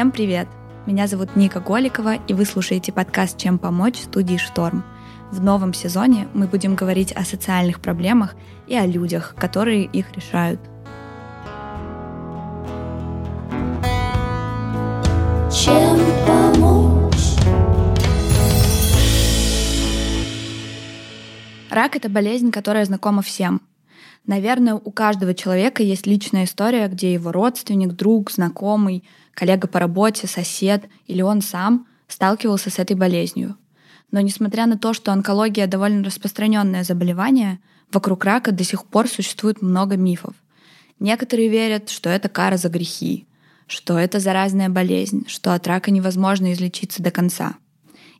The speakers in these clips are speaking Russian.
Всем привет! Меня зовут Ника Голикова, и вы слушаете подкаст «Чем помочь» студии «Шторм». В новом сезоне мы будем говорить о социальных проблемах и о людях, которые их решают. Чем помочь? Рак — это болезнь, которая знакома всем. Наверное, у каждого человека есть личная история, где его родственник, друг, знакомый, коллега по работе, сосед или он сам сталкивался с этой болезнью. Но несмотря на то, что онкология довольно распространенное заболевание, вокруг рака до сих пор существует много мифов. Некоторые верят, что это кара за грехи, что это заразная болезнь, что от рака невозможно излечиться до конца.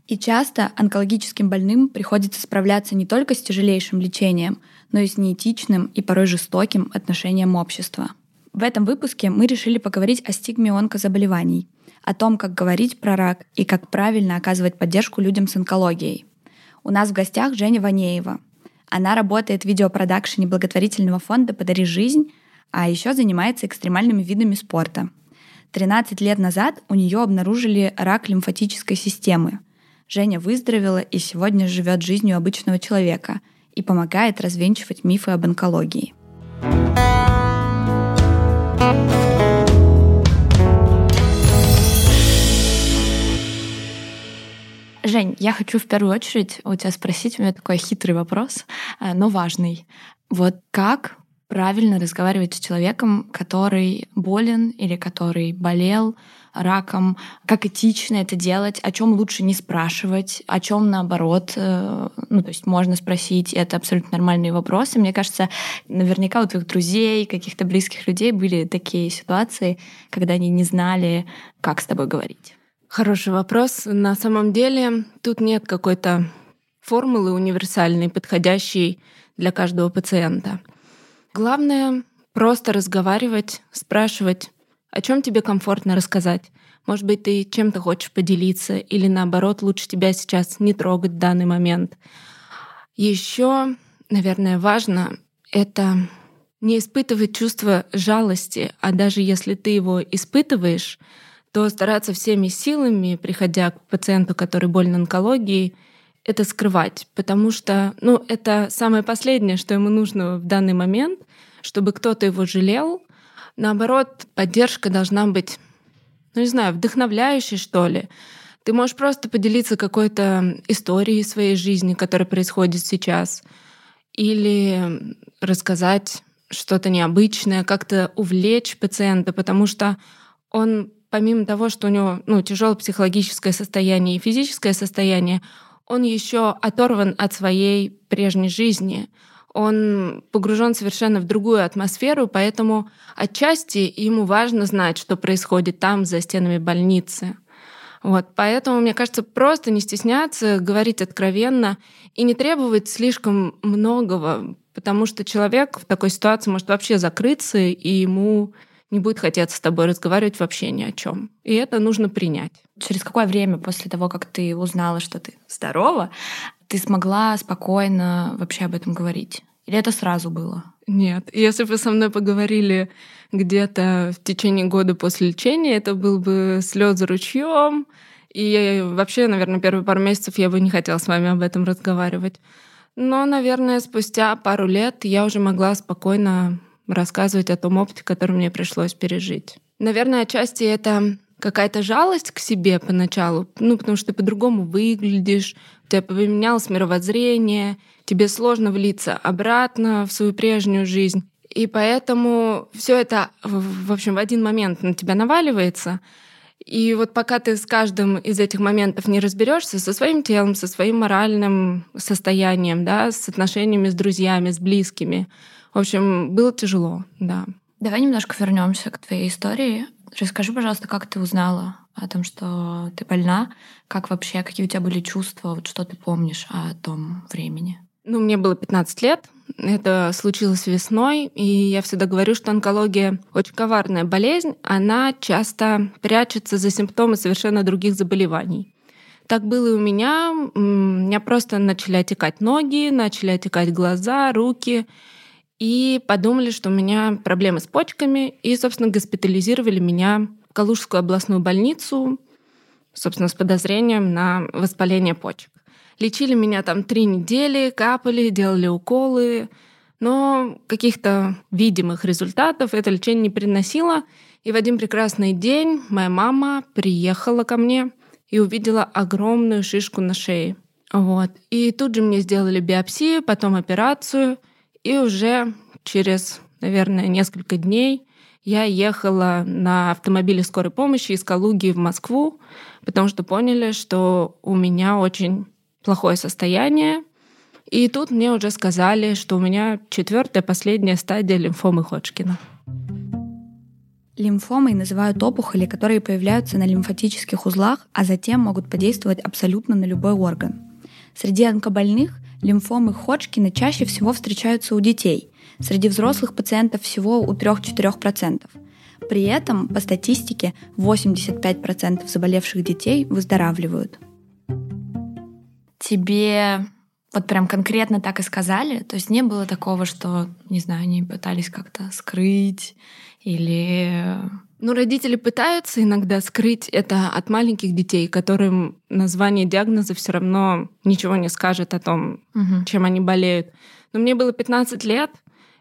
И часто онкологическим больным приходится справляться не только с тяжелейшим лечением, но и с неэтичным и порой жестоким отношением общества. В этом выпуске мы решили поговорить о стигме онкозаболеваний, о том, как говорить про рак и как правильно оказывать поддержку людям с онкологией. У нас в гостях Женя Ванеева. Она работает в видеопродакшене благотворительного фонда «Подари жизнь», а еще занимается экстремальными видами спорта. 13 лет назад у нее обнаружили рак лимфатической системы. Женя выздоровела и сегодня живет жизнью обычного человека и помогает развенчивать мифы об онкологии. Жень, я хочу в первую очередь у тебя спросить, у меня такой хитрый вопрос, э, но важный. Вот как правильно разговаривать с человеком, который болен или который болел раком, как этично это делать, о чем лучше не спрашивать, о чем наоборот, э, ну то есть можно спросить, это абсолютно нормальные вопросы. Мне кажется, наверняка у твоих друзей, каких-то близких людей были такие ситуации, когда они не знали, как с тобой говорить. Хороший вопрос. На самом деле тут нет какой-то формулы универсальной, подходящей для каждого пациента. Главное просто разговаривать, спрашивать, о чем тебе комфортно рассказать. Может быть, ты чем-то хочешь поделиться, или наоборот, лучше тебя сейчас не трогать в данный момент. Еще, наверное, важно это не испытывать чувство жалости, а даже если ты его испытываешь, то стараться всеми силами, приходя к пациенту, который болен онкологией, это скрывать, потому что ну, это самое последнее, что ему нужно в данный момент, чтобы кто-то его жалел. Наоборот, поддержка должна быть, ну не знаю, вдохновляющей, что ли. Ты можешь просто поделиться какой-то историей своей жизни, которая происходит сейчас, или рассказать что-то необычное, как-то увлечь пациента, потому что он помимо того, что у него ну, тяжелое психологическое состояние и физическое состояние, он еще оторван от своей прежней жизни. Он погружен совершенно в другую атмосферу, поэтому отчасти ему важно знать, что происходит там, за стенами больницы. Вот, поэтому, мне кажется, просто не стесняться, говорить откровенно и не требовать слишком многого, потому что человек в такой ситуации может вообще закрыться, и ему не будет хотеться с тобой разговаривать вообще ни о чем. И это нужно принять. Через какое время после того, как ты узнала, что ты здорова, ты смогла спокойно вообще об этом говорить? Или это сразу было? Нет. Если бы со мной поговорили где-то в течение года после лечения, это был бы слезы ручьем. И вообще, наверное, первые пару месяцев я бы не хотела с вами об этом разговаривать. Но, наверное, спустя пару лет я уже могла спокойно рассказывать о том опыте, который мне пришлось пережить. Наверное, отчасти это какая-то жалость к себе поначалу, ну, потому что ты по-другому выглядишь, у тебя поменялось мировоззрение, тебе сложно влиться обратно в свою прежнюю жизнь. И поэтому все это, в общем, в один момент на тебя наваливается. И вот пока ты с каждым из этих моментов не разберешься со своим телом, со своим моральным состоянием, да, с отношениями с друзьями, с близкими, в общем, было тяжело, да. Давай немножко вернемся к твоей истории. Расскажи, пожалуйста, как ты узнала о том, что ты больна, как вообще, какие у тебя были чувства, вот что ты помнишь о том времени? Ну, мне было 15 лет, это случилось весной, и я всегда говорю, что онкология очень коварная болезнь, она часто прячется за симптомы совершенно других заболеваний. Так было и у меня. У меня просто начали отекать ноги, начали отекать глаза, руки и подумали, что у меня проблемы с почками, и, собственно, госпитализировали меня в Калужскую областную больницу, собственно, с подозрением на воспаление почек. Лечили меня там три недели, капали, делали уколы, но каких-то видимых результатов это лечение не приносило. И в один прекрасный день моя мама приехала ко мне и увидела огромную шишку на шее. Вот. И тут же мне сделали биопсию, потом операцию, и уже через, наверное, несколько дней я ехала на автомобиле скорой помощи из Калуги в Москву, потому что поняли, что у меня очень плохое состояние. И тут мне уже сказали, что у меня четвертая, последняя стадия лимфомы Ходжкина. Лимфомой называют опухоли, которые появляются на лимфатических узлах, а затем могут подействовать абсолютно на любой орган. Среди онкобольных лимфомы Ходжкина чаще всего встречаются у детей, среди взрослых пациентов всего у 3-4%. При этом, по статистике, 85% заболевших детей выздоравливают. Тебе вот прям конкретно так и сказали? То есть не было такого, что, не знаю, они пытались как-то скрыть или... Ну, родители пытаются иногда скрыть это от маленьких детей, которым название диагноза все равно ничего не скажет о том, угу. чем они болеют. Но мне было 15 лет,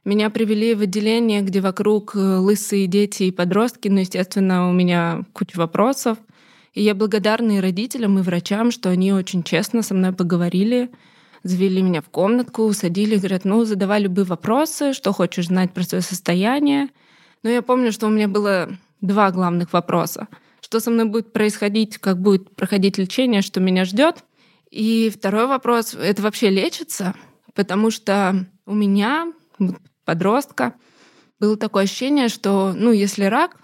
меня привели в отделение, где вокруг э, лысые дети и подростки, но, естественно, у меня куча вопросов. И я благодарна и родителям, и врачам, что они очень честно со мной поговорили, завели меня в комнатку, усадили, говорят, ну, задавай любые вопросы, что хочешь знать про свое состояние. Но я помню, что у меня было два главных вопроса. Что со мной будет происходить, как будет проходить лечение, что меня ждет. И второй вопрос, это вообще лечится? Потому что у меня, подростка, было такое ощущение, что, ну, если рак,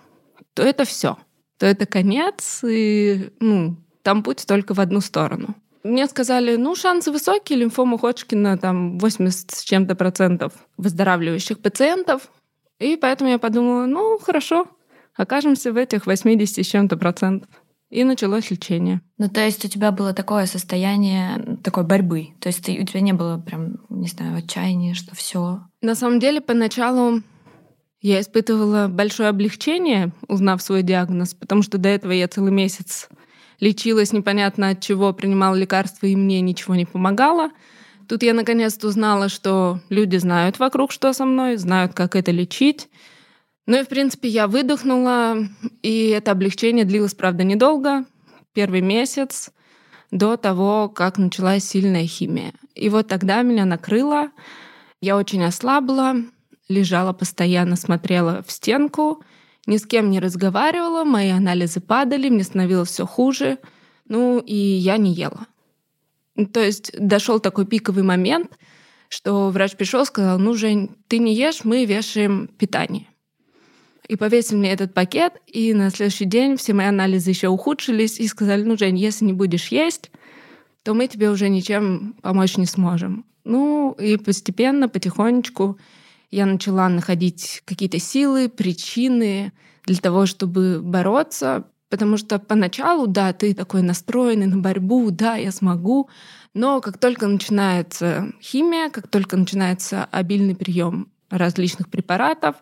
то это все, то это конец, и, ну, там путь только в одну сторону. Мне сказали, ну, шансы высокие, лимфома Ходжкина там 80 с чем-то процентов выздоравливающих пациентов. И поэтому я подумала, ну, хорошо, окажемся в этих 80 с чем-то процентов. И началось лечение. Ну, то есть у тебя было такое состояние такой борьбы. То есть ты, у тебя не было прям, не знаю, отчаяния, что все. На самом деле, поначалу я испытывала большое облегчение, узнав свой диагноз, потому что до этого я целый месяц лечилась непонятно от чего, принимала лекарства, и мне ничего не помогало. Тут я наконец-то узнала, что люди знают вокруг, что со мной, знают, как это лечить. Ну и, в принципе, я выдохнула, и это облегчение длилось, правда, недолго, первый месяц, до того, как началась сильная химия. И вот тогда меня накрыло, я очень ослабла, лежала постоянно, смотрела в стенку — ни с кем не разговаривала, мои анализы падали, мне становилось все хуже, ну и я не ела. То есть дошел такой пиковый момент, что врач пришел, сказал, ну, Жень, ты не ешь, мы вешаем питание. И повесил мне этот пакет, и на следующий день все мои анализы еще ухудшились, и сказали, ну, Жень, если не будешь есть, то мы тебе уже ничем помочь не сможем. Ну, и постепенно, потихонечку я начала находить какие-то силы, причины для того, чтобы бороться, потому что поначалу, да, ты такой настроенный на борьбу, да, я смогу, но как только начинается химия, как только начинается обильный прием различных препаратов,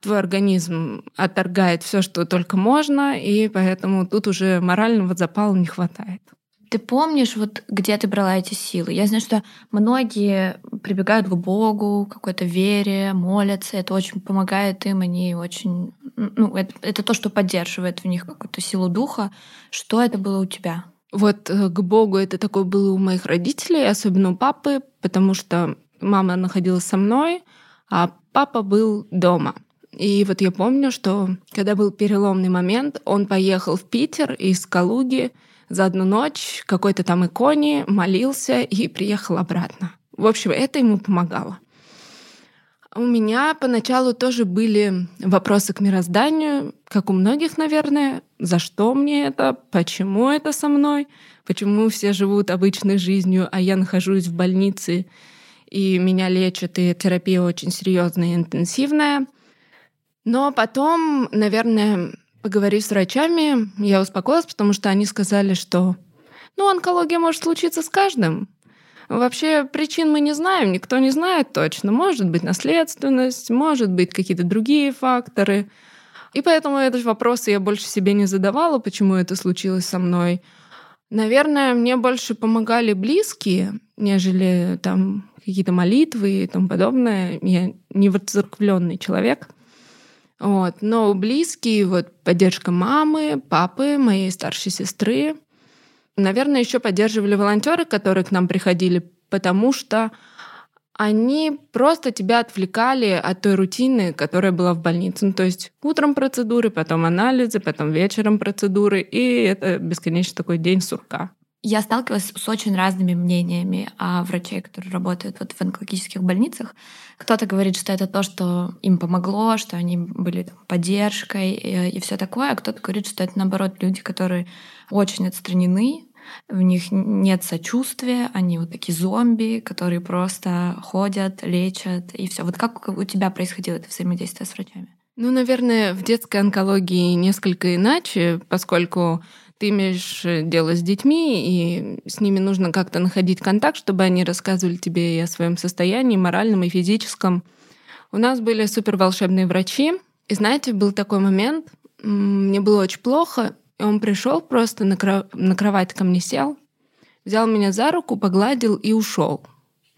твой организм отторгает все, что только можно, и поэтому тут уже морального запала не хватает. Ты помнишь, вот где ты брала эти силы? Я знаю, что многие прибегают к Богу, какой-то вере, молятся. Это очень помогает им, они очень... Ну, это, это то, что поддерживает в них какую-то силу духа. Что это было у тебя? Вот э, к Богу это такое было у моих родителей, особенно у папы, потому что мама находилась со мной, а папа был дома. И вот я помню, что когда был переломный момент, он поехал в Питер из Калуги, за одну ночь какой-то там иконе, молился и приехал обратно. В общем, это ему помогало. У меня поначалу тоже были вопросы к мирозданию, как у многих, наверное. За что мне это? Почему это со мной? Почему все живут обычной жизнью, а я нахожусь в больнице, и меня лечат, и терапия очень серьезная и интенсивная. Но потом, наверное, Поговорив с врачами, я успокоилась, потому что они сказали, что ну, онкология может случиться с каждым. Вообще причин мы не знаем, никто не знает точно. Может быть наследственность, может быть какие-то другие факторы. И поэтому этот вопрос я больше себе не задавала, почему это случилось со мной. Наверное, мне больше помогали близкие, нежели там какие-то молитвы и тому подобное. Я не воцерквленный человек. Вот. Но близкие, вот поддержка мамы, папы, моей старшей сестры. Наверное, еще поддерживали волонтеры, которые к нам приходили, потому что они просто тебя отвлекали от той рутины, которая была в больнице. Ну, то есть утром процедуры, потом анализы, потом вечером процедуры, и это бесконечно такой день сурка. Я сталкивалась с очень разными мнениями о врачей, которые работают вот в онкологических больницах. Кто-то говорит, что это то, что им помогло, что они были там, поддержкой и, и все такое, а кто-то говорит, что это наоборот люди, которые очень отстранены в них нет сочувствия, они вот такие зомби, которые просто ходят, лечат и все. Вот как у тебя происходило это взаимодействие с врачами? Ну, наверное, в детской онкологии несколько иначе, поскольку ты имеешь дело с детьми, и с ними нужно как-то находить контакт, чтобы они рассказывали тебе и о своем состоянии, моральном и физическом. У нас были супер волшебные врачи. И знаете, был такой момент, мне было очень плохо, и он пришел просто на, кро... на кровать ко мне сел, взял меня за руку, погладил и ушел.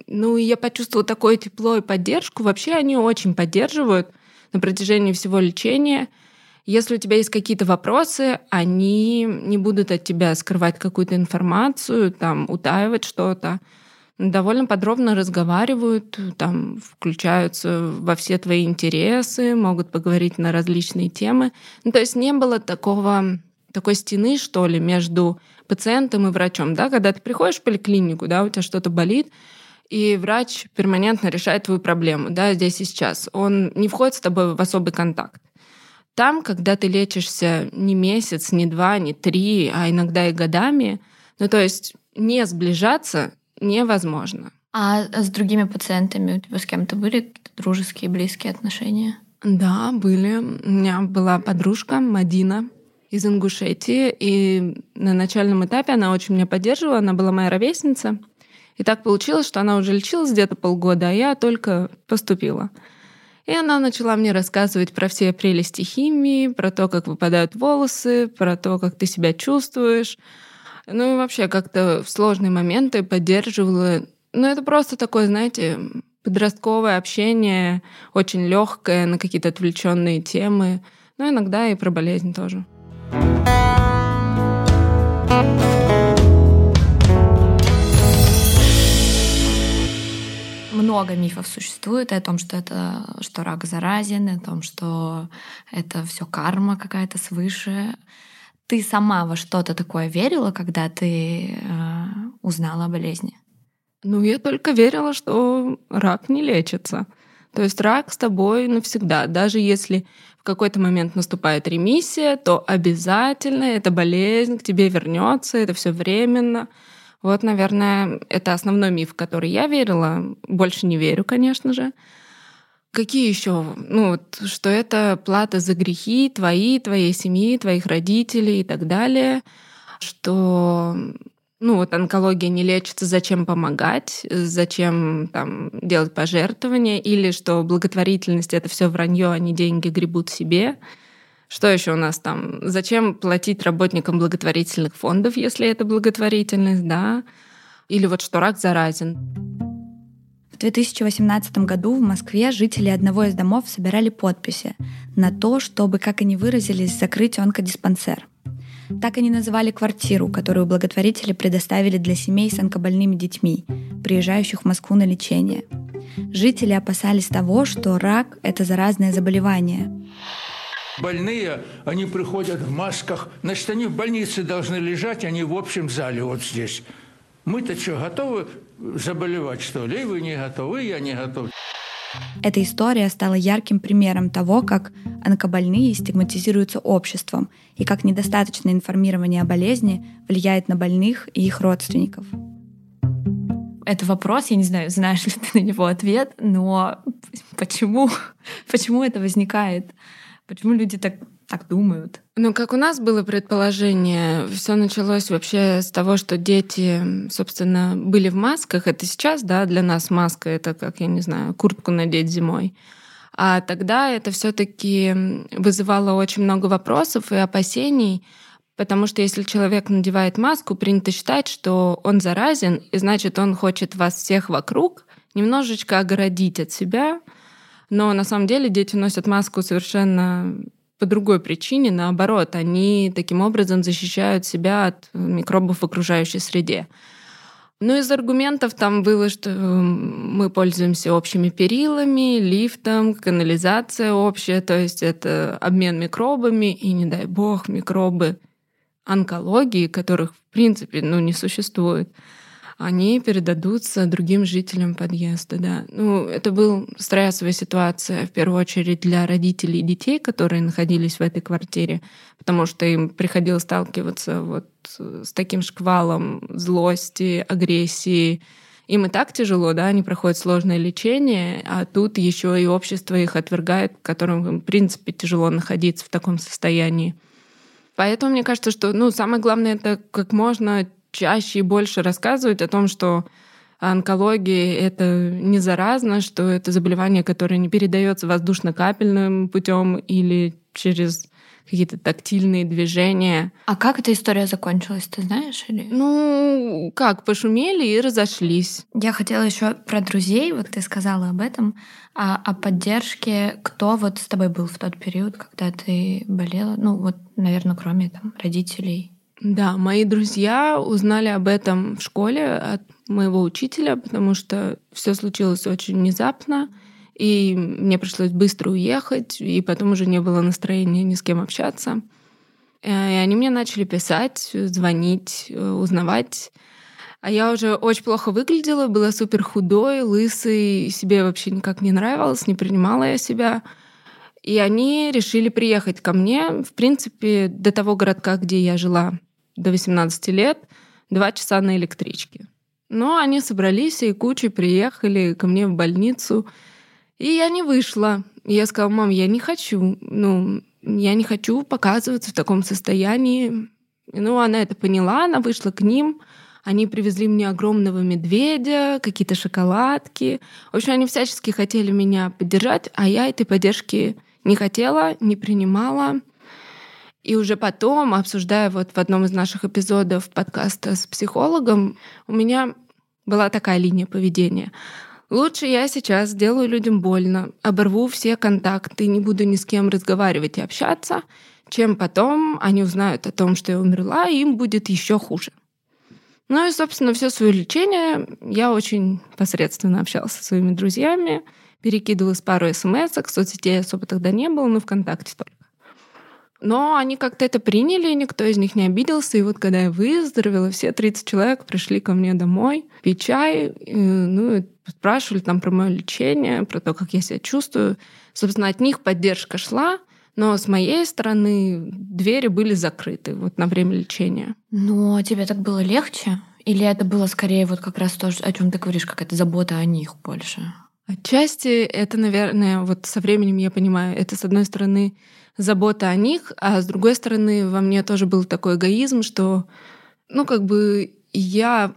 Ну, и я почувствовала такое тепло и поддержку. Вообще они очень поддерживают на протяжении всего лечения. Если у тебя есть какие-то вопросы, они не будут от тебя скрывать какую-то информацию, там, утаивать что-то. Довольно подробно разговаривают, там, включаются во все твои интересы, могут поговорить на различные темы. Ну, то есть не было такого такой стены, что ли, между пациентом и врачом, да, когда ты приходишь в поликлинику, да, у тебя что-то болит, и врач перманентно решает твою проблему, да, здесь и сейчас. Он не входит с тобой в особый контакт. Там, когда ты лечишься не месяц, не два, не три, а иногда и годами, ну то есть не сближаться невозможно. А с другими пациентами у тебя с кем-то были дружеские, близкие отношения? Да, были. У меня была подружка Мадина, из Ингушетии, и на начальном этапе она очень меня поддерживала, она была моя ровесница. И так получилось, что она уже лечилась где-то полгода, а я только поступила. И она начала мне рассказывать про все прелести химии, про то, как выпадают волосы, про то, как ты себя чувствуешь. Ну и вообще как-то в сложные моменты поддерживала. Ну это просто такое, знаете, подростковое общение, очень легкое на какие-то отвлеченные темы, но иногда и про болезнь тоже. Много мифов существует о том, что это что рак заразен, о том, что это все карма какая-то свыше. Ты сама во что-то такое верила, когда ты э, узнала о болезни? Ну, я только верила, что рак не лечится. То есть рак с тобой навсегда. Даже если в какой-то момент наступает ремиссия, то обязательно эта болезнь к тебе вернется, это все временно. Вот, наверное, это основной миф, в который я верила. Больше не верю, конечно же. Какие еще? Ну, вот, что это плата за грехи твои, твоей семьи, твоих родителей и так далее. Что ну вот онкология не лечится, зачем помогать, зачем там делать пожертвования, или что благотворительность это все вранье, они деньги гребут себе. Что еще у нас там? Зачем платить работникам благотворительных фондов, если это благотворительность, да? Или вот что рак заразен. В 2018 году в Москве жители одного из домов собирали подписи на то, чтобы, как они выразились, закрыть онкодиспансер. Так они называли квартиру, которую благотворители предоставили для семей с онкобольными детьми, приезжающих в Москву на лечение. Жители опасались того, что рак — это заразное заболевание. Больные, они приходят в масках, значит, они в больнице должны лежать, они в общем зале вот здесь. Мы-то что, готовы заболевать, что ли? И вы не готовы, я не готов. Эта история стала ярким примером того, как онкобольные стигматизируются обществом и как недостаточное информирование о болезни влияет на больных и их родственников. Это вопрос, я не знаю, знаешь ли ты на него ответ, но почему, почему это возникает? Почему люди так так думают. Ну, как у нас было предположение, все началось вообще с того, что дети, собственно, были в масках. Это сейчас, да, для нас маска — это, как, я не знаю, куртку надеть зимой. А тогда это все-таки вызывало очень много вопросов и опасений, потому что если человек надевает маску, принято считать, что он заразен, и значит, он хочет вас всех вокруг немножечко огородить от себя. Но на самом деле дети носят маску совершенно по другой причине, наоборот, они таким образом защищают себя от микробов в окружающей среде. Ну, из аргументов там было, что мы пользуемся общими перилами, лифтом, канализация общая, то есть это обмен микробами, и не дай бог микробы онкологии, которых в принципе ну, не существует они передадутся другим жителям подъезда, да. Ну, это была стрессовая ситуация, в первую очередь, для родителей и детей, которые находились в этой квартире, потому что им приходилось сталкиваться вот с таким шквалом злости, агрессии, им и так тяжело, да, они проходят сложное лечение, а тут еще и общество их отвергает, которым, в принципе, тяжело находиться в таком состоянии. Поэтому мне кажется, что ну, самое главное это как можно чаще и больше рассказывать о том, что онкология — это не заразно, что это заболевание, которое не передается воздушно-капельным путем или через какие-то тактильные движения. А как эта история закончилась, ты знаешь? Или? Ну, как, пошумели и разошлись. Я хотела еще про друзей, вот ты сказала об этом, а о поддержке. Кто вот с тобой был в тот период, когда ты болела? Ну, вот, наверное, кроме там родителей да, мои друзья узнали об этом в школе от моего учителя, потому что все случилось очень внезапно, и мне пришлось быстро уехать, и потом уже не было настроения ни с кем общаться. Э, и они мне начали писать, звонить, э, узнавать. А я уже очень плохо выглядела, была супер худой, лысой, себе вообще никак не нравилась, не принимала я себя. И они решили приехать ко мне, в принципе, до того городка, где я жила до 18 лет два часа на электричке. Но они собрались и кучей приехали ко мне в больницу. И я не вышла. Я сказала, мам, я не хочу. Ну, я не хочу показываться в таком состоянии. Ну, она это поняла, она вышла к ним. Они привезли мне огромного медведя, какие-то шоколадки. В общем, они всячески хотели меня поддержать, а я этой поддержки не хотела, не принимала. И уже потом, обсуждая вот в одном из наших эпизодов подкаста с психологом, у меня была такая линия поведения. Лучше я сейчас сделаю людям больно, оборву все контакты, не буду ни с кем разговаривать и общаться, чем потом они узнают о том, что я умерла, и им будет еще хуже. Ну и, собственно, все свое лечение я очень посредственно общалась со своими друзьями, перекидывалась пару смс соцсетей особо тогда не было, но ВКонтакте только. Но они как-то это приняли, никто из них не обиделся. И вот когда я выздоровела, все 30 человек пришли ко мне домой пить чай, ну, спрашивали там про мое лечение, про то, как я себя чувствую. Собственно, от них поддержка шла, но с моей стороны двери были закрыты вот на время лечения. Ну, а тебе так было легче? Или это было скорее вот как раз то, о чем ты говоришь, какая-то забота о них больше? Отчасти это, наверное, вот со временем я понимаю, это, с одной стороны, забота о них, а с другой стороны, во мне тоже был такой эгоизм, что, ну, как бы я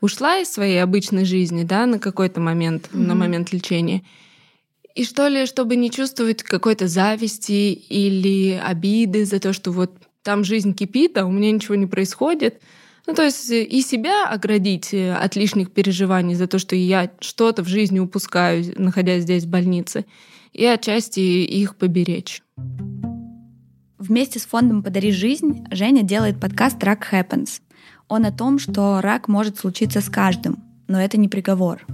ушла из своей обычной жизни, да, на какой-то момент, mm-hmm. на момент лечения. И что ли, чтобы не чувствовать какой-то зависти или обиды за то, что вот там жизнь кипит, а у меня ничего не происходит. Ну, то есть и себя оградить от лишних переживаний за то, что я что-то в жизни упускаю, находясь здесь в больнице, и отчасти их поберечь. Вместе с фондом «Подари жизнь» Женя делает подкаст «Рак Happens». Он о том, что рак может случиться с каждым, но это не приговор.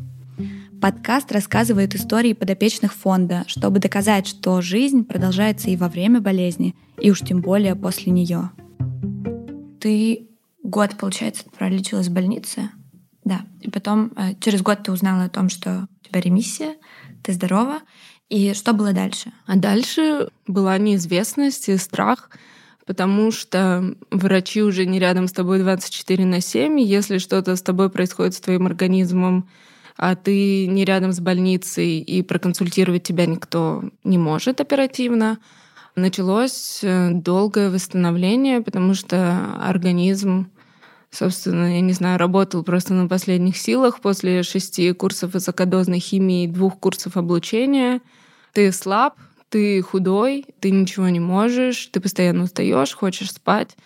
Подкаст рассказывает истории подопечных фонда, чтобы доказать, что жизнь продолжается и во время болезни, и уж тем более после нее. Ты год, получается, пролечилась в больнице, да, и потом э, через год ты узнала о том, что у тебя ремиссия, ты здорова, и что было дальше? А дальше была неизвестность и страх, потому что врачи уже не рядом с тобой 24 на 7. Если что-то с тобой происходит с твоим организмом, а ты не рядом с больницей, и проконсультировать тебя никто не может оперативно, началось э, долгое восстановление, потому что организм, собственно, я не знаю, работал просто на последних силах после шести курсов высокодозной химии двух курсов облучения — ты слаб, ты худой, ты ничего не можешь, ты постоянно устаешь, хочешь спать.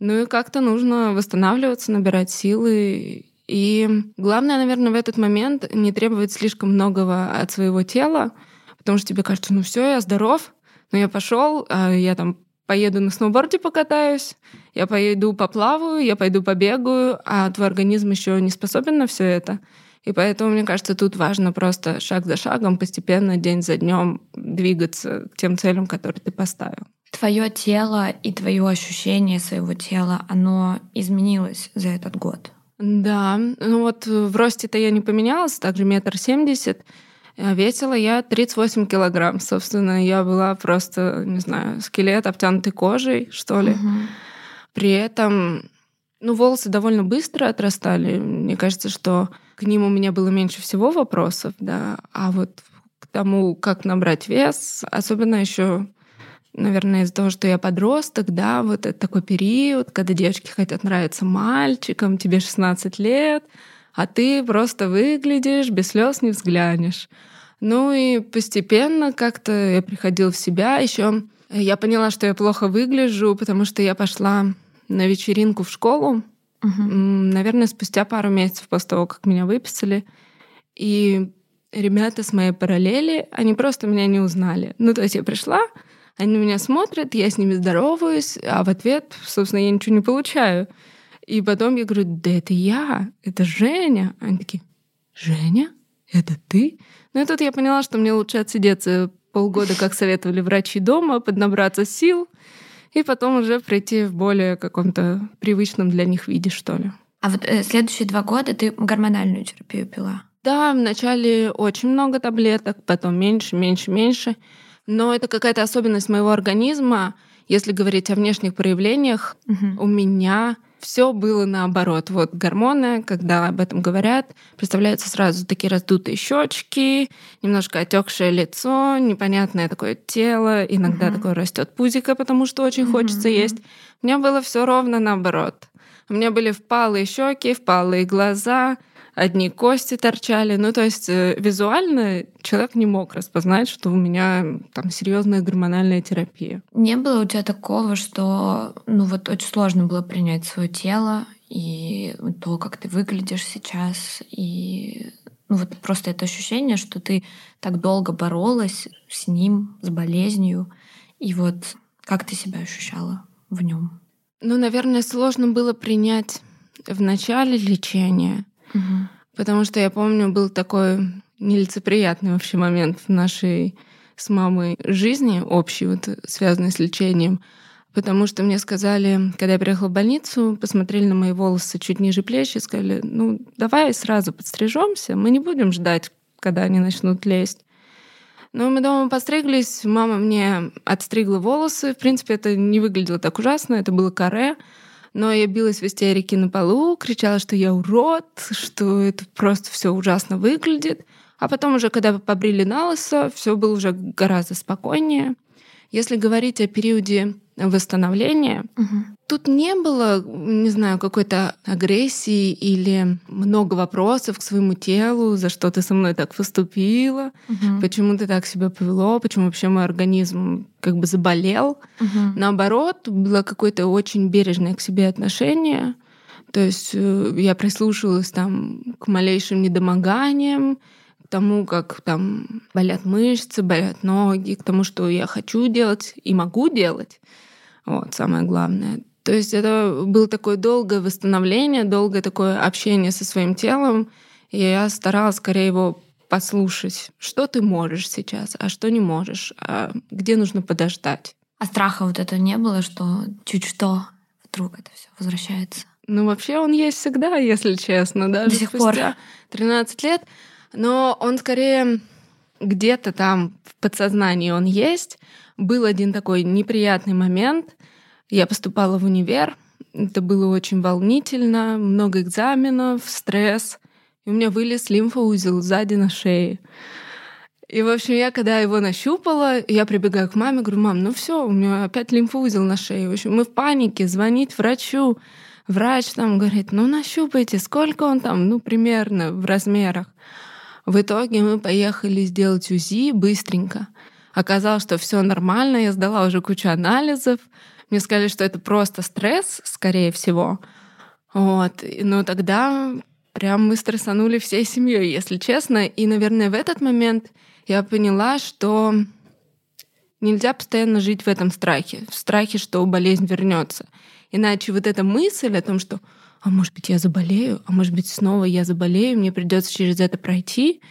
Ну и как-то нужно восстанавливаться, набирать силы. И главное, наверное, в этот момент не требовать слишком многого от своего тела, потому что тебе кажется, ну все, я здоров, но я пошел, а я там поеду на сноуборде покатаюсь, я поеду поплаваю, я пойду побегаю, а твой организм еще не способен на все это. И поэтому, мне кажется, тут важно просто шаг за шагом, постепенно, день за днем двигаться к тем целям, которые ты поставил. Твое тело и твое ощущение своего тела, оно изменилось за этот год? Да, ну вот в росте-то я не поменялась, также метр семьдесят. А весила я 38 килограмм. Собственно, я была просто, не знаю, скелет, обтянутый кожей, что ли. Угу. При этом, ну, волосы довольно быстро отрастали. Мне кажется, что к ним у меня было меньше всего вопросов, да. А вот к тому, как набрать вес, особенно еще наверное, из-за того, что я подросток, да, вот это такой период, когда девочки хотят нравиться мальчикам, тебе 16 лет, а ты просто выглядишь, без слез не взглянешь. Ну и постепенно как-то я приходила в себя. Еще я поняла, что я плохо выгляжу, потому что я пошла на вечеринку в школу, угу. наверное, спустя пару месяцев после того, как меня выписали. И ребята с моей параллели, они просто меня не узнали. Ну, то есть я пришла, они на меня смотрят, я с ними здороваюсь, а в ответ, собственно, я ничего не получаю. И потом я говорю, да это я, это Женя. Они такие, Женя? Это ты? Ну и тут я поняла, что мне лучше отсидеться полгода, как советовали врачи дома, поднабраться сил, и потом уже прийти в более каком-то привычном для них виде, что ли. А вот э, следующие два года ты гормональную терапию пила? Да, вначале очень много таблеток, потом меньше, меньше, меньше. Но это какая-то особенность моего организма. Если говорить о внешних проявлениях, угу. у меня все было наоборот. Вот гормоны, когда об этом говорят, представляются сразу такие раздутые щечки, немножко отекшее лицо, непонятное такое тело, иногда угу. такое растет пузико, потому что очень угу. хочется есть. У меня было все ровно наоборот. У меня были впалые щеки, впалые глаза, одни кости торчали. Ну, то есть э, визуально человек не мог распознать, что у меня там серьезная гормональная терапия. Не было у тебя такого, что ну вот очень сложно было принять свое тело и то, как ты выглядишь сейчас, и ну вот просто это ощущение, что ты так долго боролась с ним, с болезнью, и вот как ты себя ощущала в нем? Ну, наверное, сложно было принять в начале лечения, Угу. Потому что я помню, был такой нелицеприятный вообще момент в нашей с мамой жизни, общий, вот, связанный с лечением. Потому что мне сказали, когда я приехала в больницу, посмотрели на мои волосы чуть ниже плеч и сказали, ну, давай сразу подстрижемся, мы не будем ждать, когда они начнут лезть. Но мы дома постриглись, мама мне отстригла волосы. В принципе, это не выглядело так ужасно, это было каре. Но я билась в истерике на полу, кричала, что я урод, что это просто все ужасно выглядит. А потом уже, когда побрили на лысо, все было уже гораздо спокойнее. Если говорить о периоде восстановления, угу. тут не было, не знаю, какой-то агрессии или много вопросов к своему телу, за что ты со мной так поступила, угу. почему ты так себя повело, почему вообще мой организм как бы заболел. Угу. Наоборот, было какое-то очень бережное к себе отношение. То есть э, я прислушивалась там к малейшим недомоганиям, тому, как там болят мышцы, болят ноги, к тому, что я хочу делать и могу делать. Вот, самое главное. То есть это было такое долгое восстановление, долгое такое общение со своим телом, и я старалась скорее его послушать, что ты можешь сейчас, а что не можешь, а где нужно подождать. А страха вот это не было, что чуть что вдруг это все возвращается? Ну, вообще он есть всегда, если честно, даже До сих спустя пор. 13 лет но он скорее где-то там в подсознании он есть. Был один такой неприятный момент. Я поступала в универ. Это было очень волнительно, много экзаменов, стресс. И у меня вылез лимфоузел сзади на шее. И, в общем, я когда его нащупала, я прибегаю к маме, говорю, мам, ну все, у меня опять лимфоузел на шее. В общем, мы в панике, звонить врачу. Врач там говорит, ну нащупайте, сколько он там, ну примерно в размерах. В итоге мы поехали сделать УЗИ быстренько. Оказалось, что все нормально, я сдала уже кучу анализов. Мне сказали, что это просто стресс, скорее всего. Вот. Но тогда прям мы стрессанули всей семьей, если честно. И, наверное, в этот момент я поняла, что нельзя постоянно жить в этом страхе, в страхе, что болезнь вернется. Иначе вот эта мысль о том, что а может быть, я заболею, а может быть, снова я заболею, мне придется через это пройти,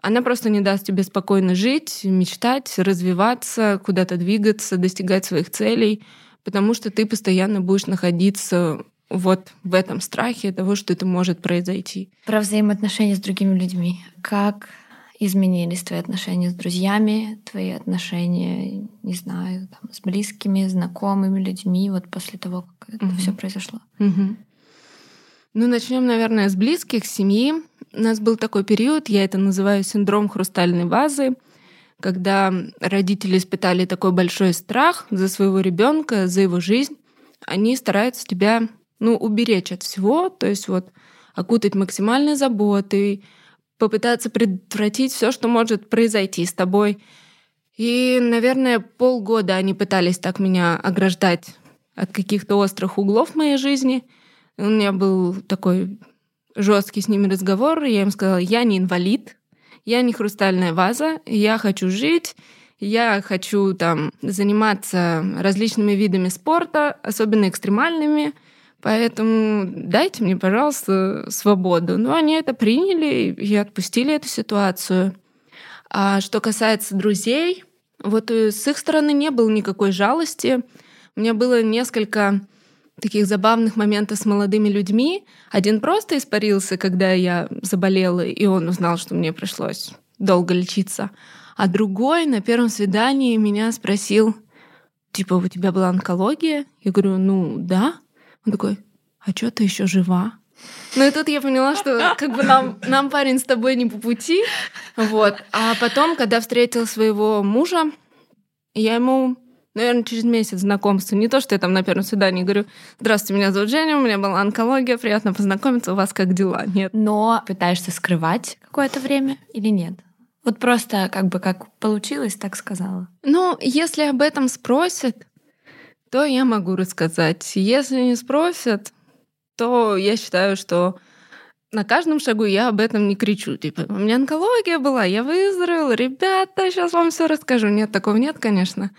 она просто не даст тебе спокойно жить, мечтать, развиваться, куда-то двигаться, достигать своих целей, потому что ты постоянно будешь находиться вот в этом страхе того, что это может произойти. Про взаимоотношения с другими людьми. Как изменились твои отношения с друзьями, твои отношения, не знаю, там, с близкими, знакомыми людьми, вот после того, как это угу. все произошло? Угу. Ну, начнем, наверное, с близких, семьи. У нас был такой период, я это называю синдром хрустальной вазы, когда родители испытали такой большой страх за своего ребенка, за его жизнь. Они стараются тебя, ну, уберечь от всего, то есть вот окутать максимальной заботой, попытаться предотвратить все, что может произойти с тобой. И, наверное, полгода они пытались так меня ограждать от каких-то острых углов моей жизни. У меня был такой жесткий с ними разговор. Я им сказала, я не инвалид, я не хрустальная ваза, я хочу жить, я хочу там заниматься различными видами спорта, особенно экстремальными, поэтому дайте мне, пожалуйста, свободу. Но они это приняли и отпустили эту ситуацию. А что касается друзей, вот э, с их стороны не было никакой жалости. У меня было несколько таких забавных моментов с молодыми людьми. Один просто испарился, когда я заболела, и он узнал, что мне пришлось долго лечиться. А другой на первом свидании меня спросил, типа, у тебя была онкология? Я говорю, ну да. Он такой, а что ты еще жива? Ну и тут я поняла, что как бы нам, нам парень с тобой не по пути. Вот. А потом, когда встретил своего мужа, я ему наверное, через месяц знакомства. Не то, что я там на первом свидании говорю, здравствуйте, меня зовут Женя, у меня была онкология, приятно познакомиться, у вас как дела? Нет. Но пытаешься скрывать какое-то время или нет? Вот просто как бы как получилось, так сказала. Ну, если об этом спросят, то я могу рассказать. Если не спросят, то я считаю, что на каждом шагу я об этом не кричу. Типа, у меня онкология была, я выздоровела, ребята, сейчас вам все расскажу. Нет, такого нет, конечно.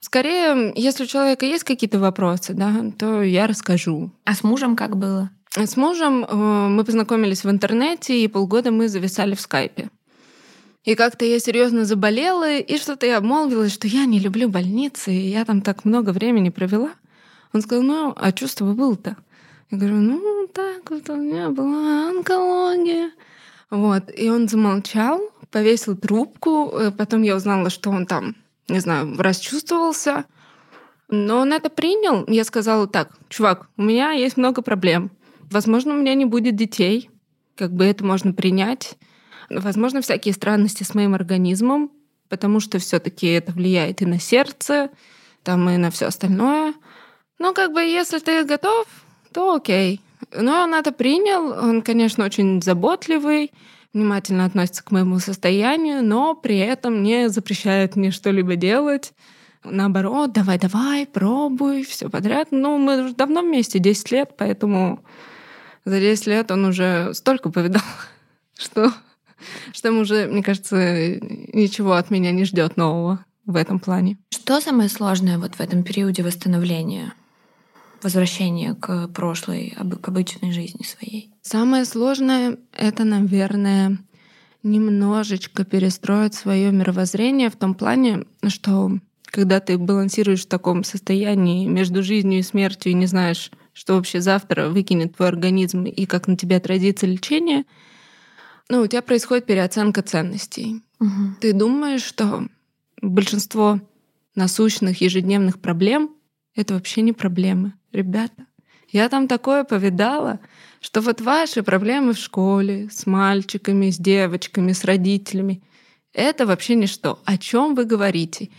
Скорее, если у человека есть какие-то вопросы, да, то я расскажу. А с мужем как было? С мужем э, мы познакомились в интернете, и полгода мы зависали в скайпе. И как-то я серьезно заболела, и что-то я обмолвилась, что я не люблю больницы, и я там так много времени провела. Он сказал, ну, а что с тобой было-то? Я говорю, ну, так вот у меня была онкология. Вот. И он замолчал, повесил трубку. Э, потом я узнала, что он там не знаю, расчувствовался. Но он это принял. Я сказала так, чувак, у меня есть много проблем. Возможно, у меня не будет детей. Как бы это можно принять. Возможно, всякие странности с моим организмом, потому что все таки это влияет и на сердце, там и на все остальное. Но как бы если ты готов, то окей. Но он это принял. Он, конечно, очень заботливый внимательно относится к моему состоянию, но при этом не запрещает мне что-либо делать. Наоборот, давай-давай, пробуй, все подряд. Ну, мы уже давно вместе, 10 лет, поэтому за 10 лет он уже столько повидал, что, что ему уже, мне кажется, ничего от меня не ждет нового в этом плане. Что самое сложное вот в этом периоде восстановления? Возвращение к прошлой, к обычной жизни своей? Самое сложное — это, наверное, немножечко перестроить свое мировоззрение в том плане, что когда ты балансируешь в таком состоянии между жизнью и смертью и не знаешь, что вообще завтра выкинет твой организм и как на тебя отразится лечение, ну, у тебя происходит переоценка ценностей. Угу. Ты думаешь, что большинство насущных ежедневных проблем — это вообще не проблемы ребята, я там такое повидала, что вот ваши проблемы в школе с мальчиками, с девочками, с родителями, это вообще ничто. О чем вы говорите?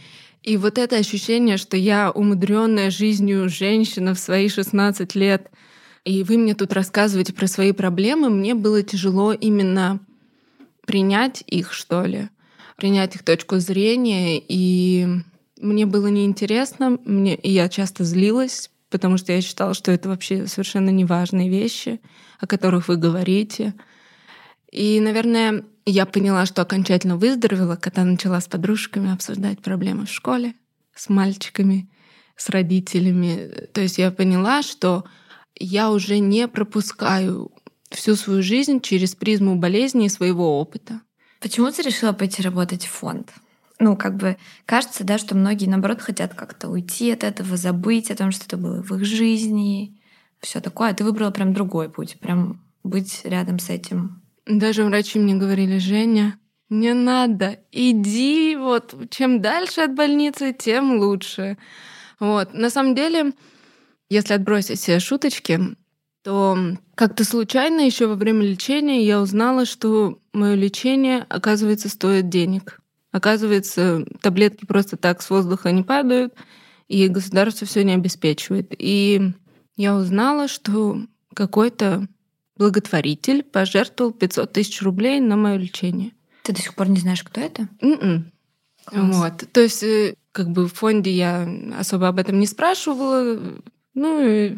И вот это ощущение, что я умудренная жизнью женщина в свои 16 лет, и вы мне тут рассказываете про свои проблемы, мне было тяжело именно принять их, что ли. принять их точку зрения, и мне было неинтересно, мне, и я часто злилась, потому что я считала, что это вообще совершенно неважные вещи, о которых вы говорите. И, наверное, я поняла, что окончательно выздоровела, когда начала с подружками обсуждать проблемы в школе, с мальчиками, с родителями. То есть я поняла, что я уже не пропускаю всю свою жизнь через призму болезни и своего опыта. Почему ты решила пойти работать в фонд? Ну, как бы кажется, да, что многие, наоборот, хотят как-то уйти от этого, забыть о том, что это было в их жизни, все такое. А ты выбрала прям другой путь, прям быть рядом с этим. Даже врачи мне говорили, Женя, не надо, иди, вот чем дальше от больницы, тем лучше. Вот. На самом деле, если отбросить все шуточки, то как-то случайно еще во время лечения я узнала, что мое лечение, оказывается, стоит денег. Оказывается, таблетки просто так с воздуха не падают, и государство все не обеспечивает. И я узнала, что какой-то благотворитель пожертвовал 500 тысяч рублей на мое лечение. Ты до сих пор не знаешь, кто это? Mm-mm. М-м. Вот. То есть, э, как бы в фонде я особо об этом не спрашивала. Ну, и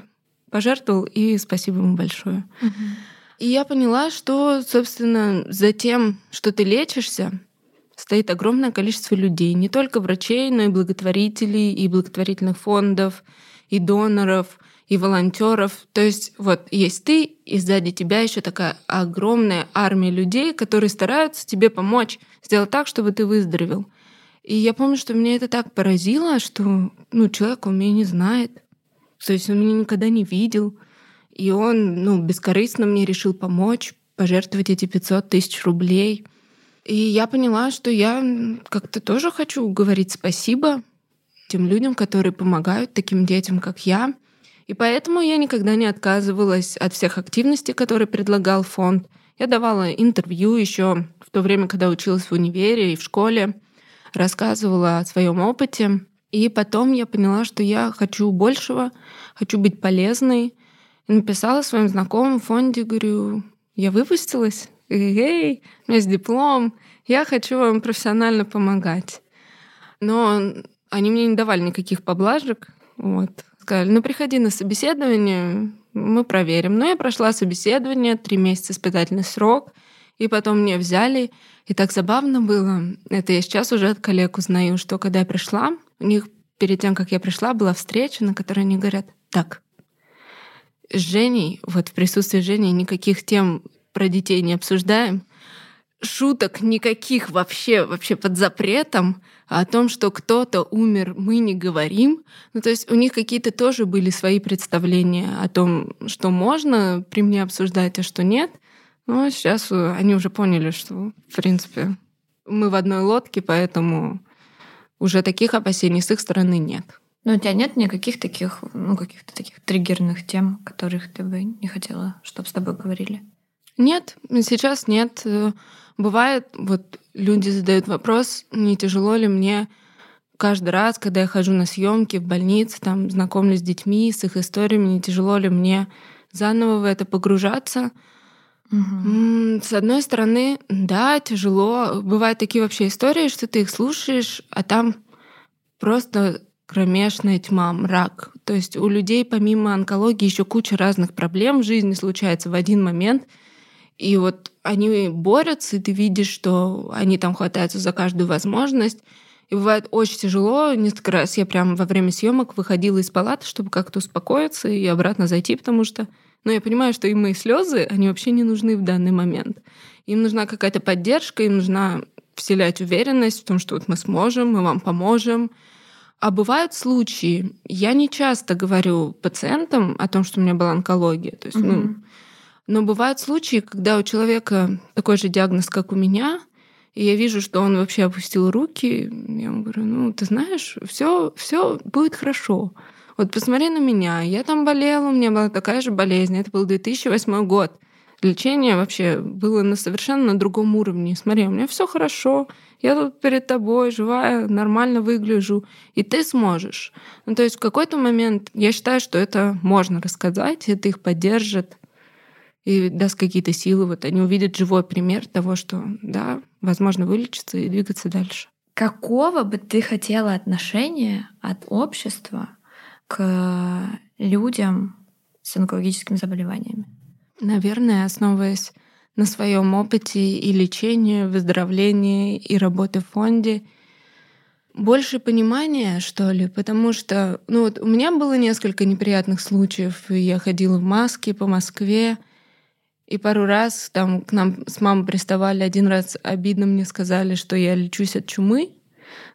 пожертвовал, и спасибо ему большое. Угу. И я поняла, что, собственно, за тем, что ты лечишься, стоит огромное количество людей, не только врачей, но и благотворителей, и благотворительных фондов, и доноров, и волонтеров. То есть вот есть ты, и сзади тебя еще такая огромная армия людей, которые стараются тебе помочь, сделать так, чтобы ты выздоровел. И я помню, что меня это так поразило, что ну, человек он меня не знает. То есть он меня никогда не видел. И он ну, бескорыстно мне решил помочь, пожертвовать эти 500 тысяч рублей. И я поняла, что я как-то тоже хочу говорить спасибо тем людям, которые помогают таким детям, как я. И поэтому я никогда не отказывалась от всех активностей, которые предлагал фонд. Я давала интервью еще в то время, когда училась в универе и в школе, рассказывала о своем опыте. И потом я поняла, что я хочу большего, хочу быть полезной. И написала своим знакомым в фонде, говорю, я выпустилась, эй, у меня есть диплом, я хочу вам профессионально помогать. Но они мне не давали никаких поблажек. Вот. Сказали, ну приходи на собеседование, мы проверим. Но я прошла собеседование, три месяца испытательный срок, и потом меня взяли. И так забавно было. Это я сейчас уже от коллег узнаю, что когда я пришла, у них перед тем, как я пришла, была встреча, на которой они говорят, так, с Женей, вот в присутствии Жени никаких тем про детей не обсуждаем, шуток никаких вообще, вообще под запретом, а о том, что кто-то умер, мы не говорим. Ну, то есть у них какие-то тоже были свои представления о том, что можно при мне обсуждать, а что нет. Но сейчас они уже поняли, что, в принципе, мы в одной лодке, поэтому уже таких опасений с их стороны нет. Но у тебя нет никаких таких, ну, каких-то таких триггерных тем, которых ты бы не хотела, чтобы с тобой говорили? Нет, сейчас нет. Бывает, вот люди задают вопрос, не тяжело ли мне каждый раз, когда я хожу на съемки в больнице, там знакомлюсь с детьми, с их историями, не тяжело ли мне заново в это погружаться. Угу. С одной стороны, да, тяжело. Бывают такие вообще истории, что ты их слушаешь, а там просто кромешная тьма, мрак. То есть у людей помимо онкологии еще куча разных проблем в жизни случается в один момент. И вот они борются, и ты видишь, что они там хватаются за каждую возможность. И бывает очень тяжело. Несколько раз я прям во время съемок выходила из палаты, чтобы как-то успокоиться и обратно зайти, потому что но я понимаю, что и мои слезы, они вообще не нужны в данный момент. Им нужна какая-то поддержка, им нужна вселять уверенность в том, что вот мы сможем, мы вам поможем. А бывают случаи, я не часто говорю пациентам о том, что у меня была онкология. То есть, mm-hmm. ну, но бывают случаи, когда у человека такой же диагноз, как у меня, и я вижу, что он вообще опустил руки, я ему говорю, ну, ты знаешь, все, все будет хорошо. Вот посмотри на меня, я там болела, у меня была такая же болезнь, это был 2008 год. Лечение вообще было на совершенно другом уровне. Смотри, у меня все хорошо, я тут перед тобой живая, нормально выгляжу, и ты сможешь. Ну, то есть в какой-то момент я считаю, что это можно рассказать, это их поддержит. И даст какие-то силы. Вот они увидят живой пример того, что да, возможно вылечиться и двигаться дальше. Какого бы ты хотела отношения от общества к людям с онкологическими заболеваниями? Наверное, основываясь на своем опыте и лечении, выздоровлении и работе в фонде, больше понимания, что ли, потому что, ну вот у меня было несколько неприятных случаев. Я ходила в маске по Москве, и пару раз там к нам с мамой приставали. Один раз обидно мне сказали, что я лечусь от чумы.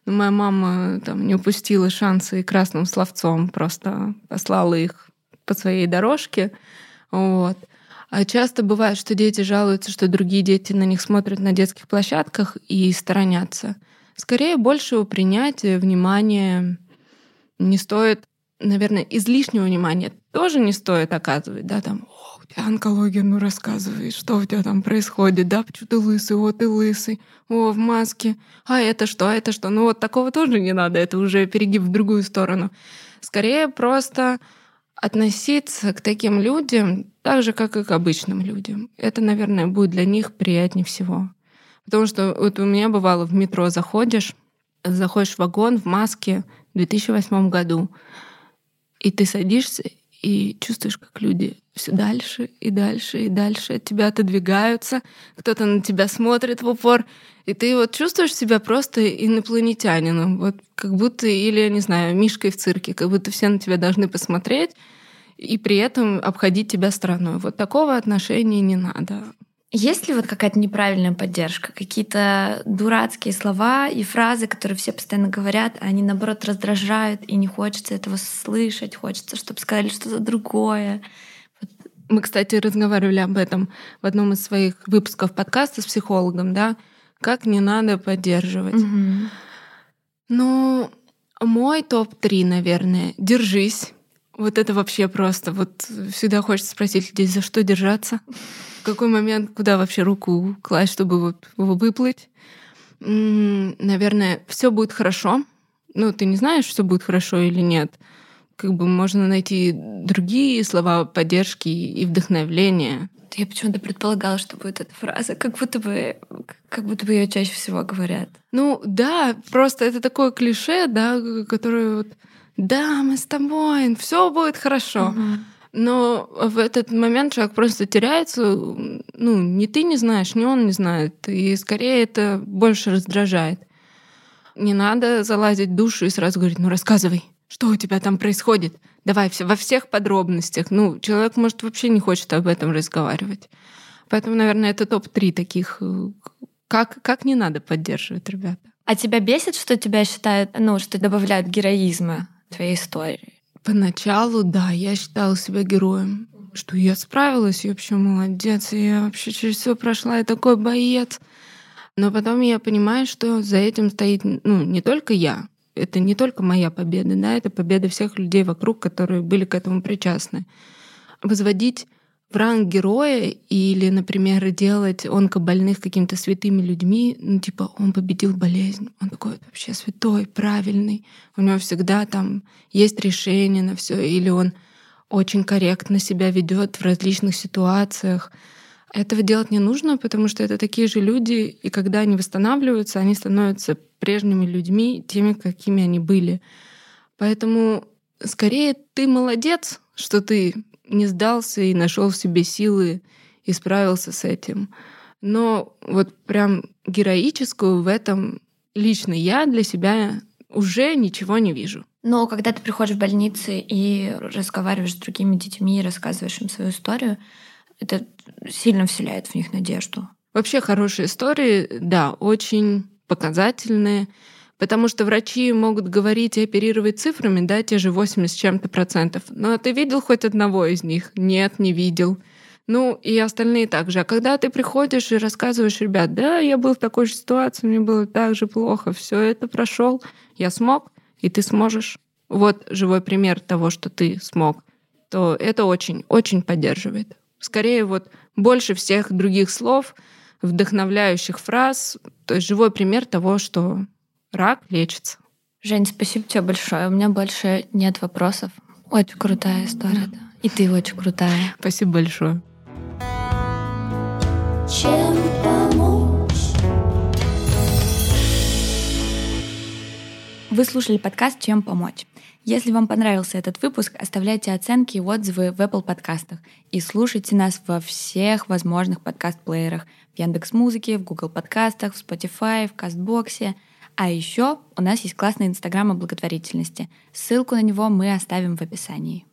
Но моя мама там не упустила шансы и красным словцом просто послала их по своей дорожке. Вот. А часто бывает, что дети жалуются, что другие дети на них смотрят на детских площадках и сторонятся. Скорее, большего принятия, внимания не стоит, наверное, излишнего внимания тоже не стоит оказывать, да, там, о, у тебя онкология, ну рассказывай, что у тебя там происходит, да, почему ты лысый, о, ты лысый, о, в маске, а это что, а это что, ну вот такого тоже не надо, это уже перегиб в другую сторону. Скорее просто относиться к таким людям так же, как и к обычным людям. Это, наверное, будет для них приятнее всего. Потому что вот у меня бывало в метро заходишь, заходишь в вагон в маске в 2008 году, и ты садишься и чувствуешь, как люди все дальше и дальше и дальше от тебя отодвигаются, кто-то на тебя смотрит в упор, и ты вот чувствуешь себя просто инопланетянином, вот как будто, или, не знаю, мишкой в цирке, как будто все на тебя должны посмотреть и при этом обходить тебя стороной. Вот такого отношения не надо. Есть ли вот какая-то неправильная поддержка? Какие-то дурацкие слова и фразы, которые все постоянно говорят, а они, наоборот, раздражают, и не хочется этого слышать, хочется, чтобы сказали что-то другое. Мы, кстати, разговаривали об этом в одном из своих выпусков подкаста с психологом, да, как не надо поддерживать. Угу. Ну, мой топ-3, наверное, держись. Вот это вообще просто. Вот всегда хочется спросить людей, за что держаться? В какой момент, куда вообще руку класть, чтобы вот выплыть? Наверное, все будет хорошо. Ну, ты не знаешь, что будет хорошо или нет как бы можно найти другие слова поддержки и вдохновления. Я почему-то предполагала, что будет эта фраза, как будто бы, как будто бы ее чаще всего говорят. Ну да, просто это такое клише, да, которое вот, да, мы с тобой, все будет хорошо. Угу. Но в этот момент человек просто теряется. Ну, ни ты не знаешь, ни он не знает. И скорее это больше раздражает. Не надо залазить в душу и сразу говорить, ну рассказывай, что у тебя там происходит? Давай все, во всех подробностях. Ну, человек, может, вообще не хочет об этом разговаривать. Поэтому, наверное, это топ-3 таких, э, как, как не надо поддерживать ребята. А тебя бесит, что тебя считают, ну, что добавляют героизма твоей истории? Поначалу, да, я считала себя героем. Что я справилась, я вообще молодец, я вообще через все прошла, я такой боец. Но потом я понимаю, что за этим стоит ну, не только я, это не только моя победа, да, это победа всех людей вокруг, которые были к этому причастны. Возводить в ранг героя или, например, делать онкобольных какими-то святыми людьми, ну, типа, он победил болезнь, он такой вообще святой, правильный, у него всегда там есть решение на все, или он очень корректно себя ведет в различных ситуациях. Этого делать не нужно, потому что это такие же люди, и когда они восстанавливаются, они становятся прежними людьми, теми, какими они были. Поэтому скорее ты молодец, что ты не сдался и нашел в себе силы и справился с этим. Но вот прям героическую в этом лично я для себя уже ничего не вижу. Но когда ты приходишь в больницу и разговариваешь с другими детьми, рассказываешь им свою историю, это сильно вселяет в них надежду. Вообще хорошие истории, да, очень показательные, потому что врачи могут говорить и оперировать цифрами, да, те же 80 с чем-то процентов. Но ты видел хоть одного из них? Нет, не видел. Ну, и остальные также. А когда ты приходишь и рассказываешь, ребят, да, я был в такой же ситуации, мне было так же плохо, все это прошел, я смог, и ты сможешь. Вот живой пример того, что ты смог, то это очень-очень поддерживает. Скорее вот больше всех других слов, вдохновляющих фраз, то есть живой пример того, что рак лечится. Жень, спасибо тебе большое. У меня больше нет вопросов. Очень крутая история. Да. И ты очень крутая. Спасибо большое. Чем помочь? Вы слушали подкаст «Чем помочь?». Если вам понравился этот выпуск, оставляйте оценки и отзывы в Apple подкастах и слушайте нас во всех возможных подкаст-плеерах в Яндекс Музыке, в Google подкастах, в Spotify, в Кастбоксе. А еще у нас есть классный инстаграм о благотворительности. Ссылку на него мы оставим в описании.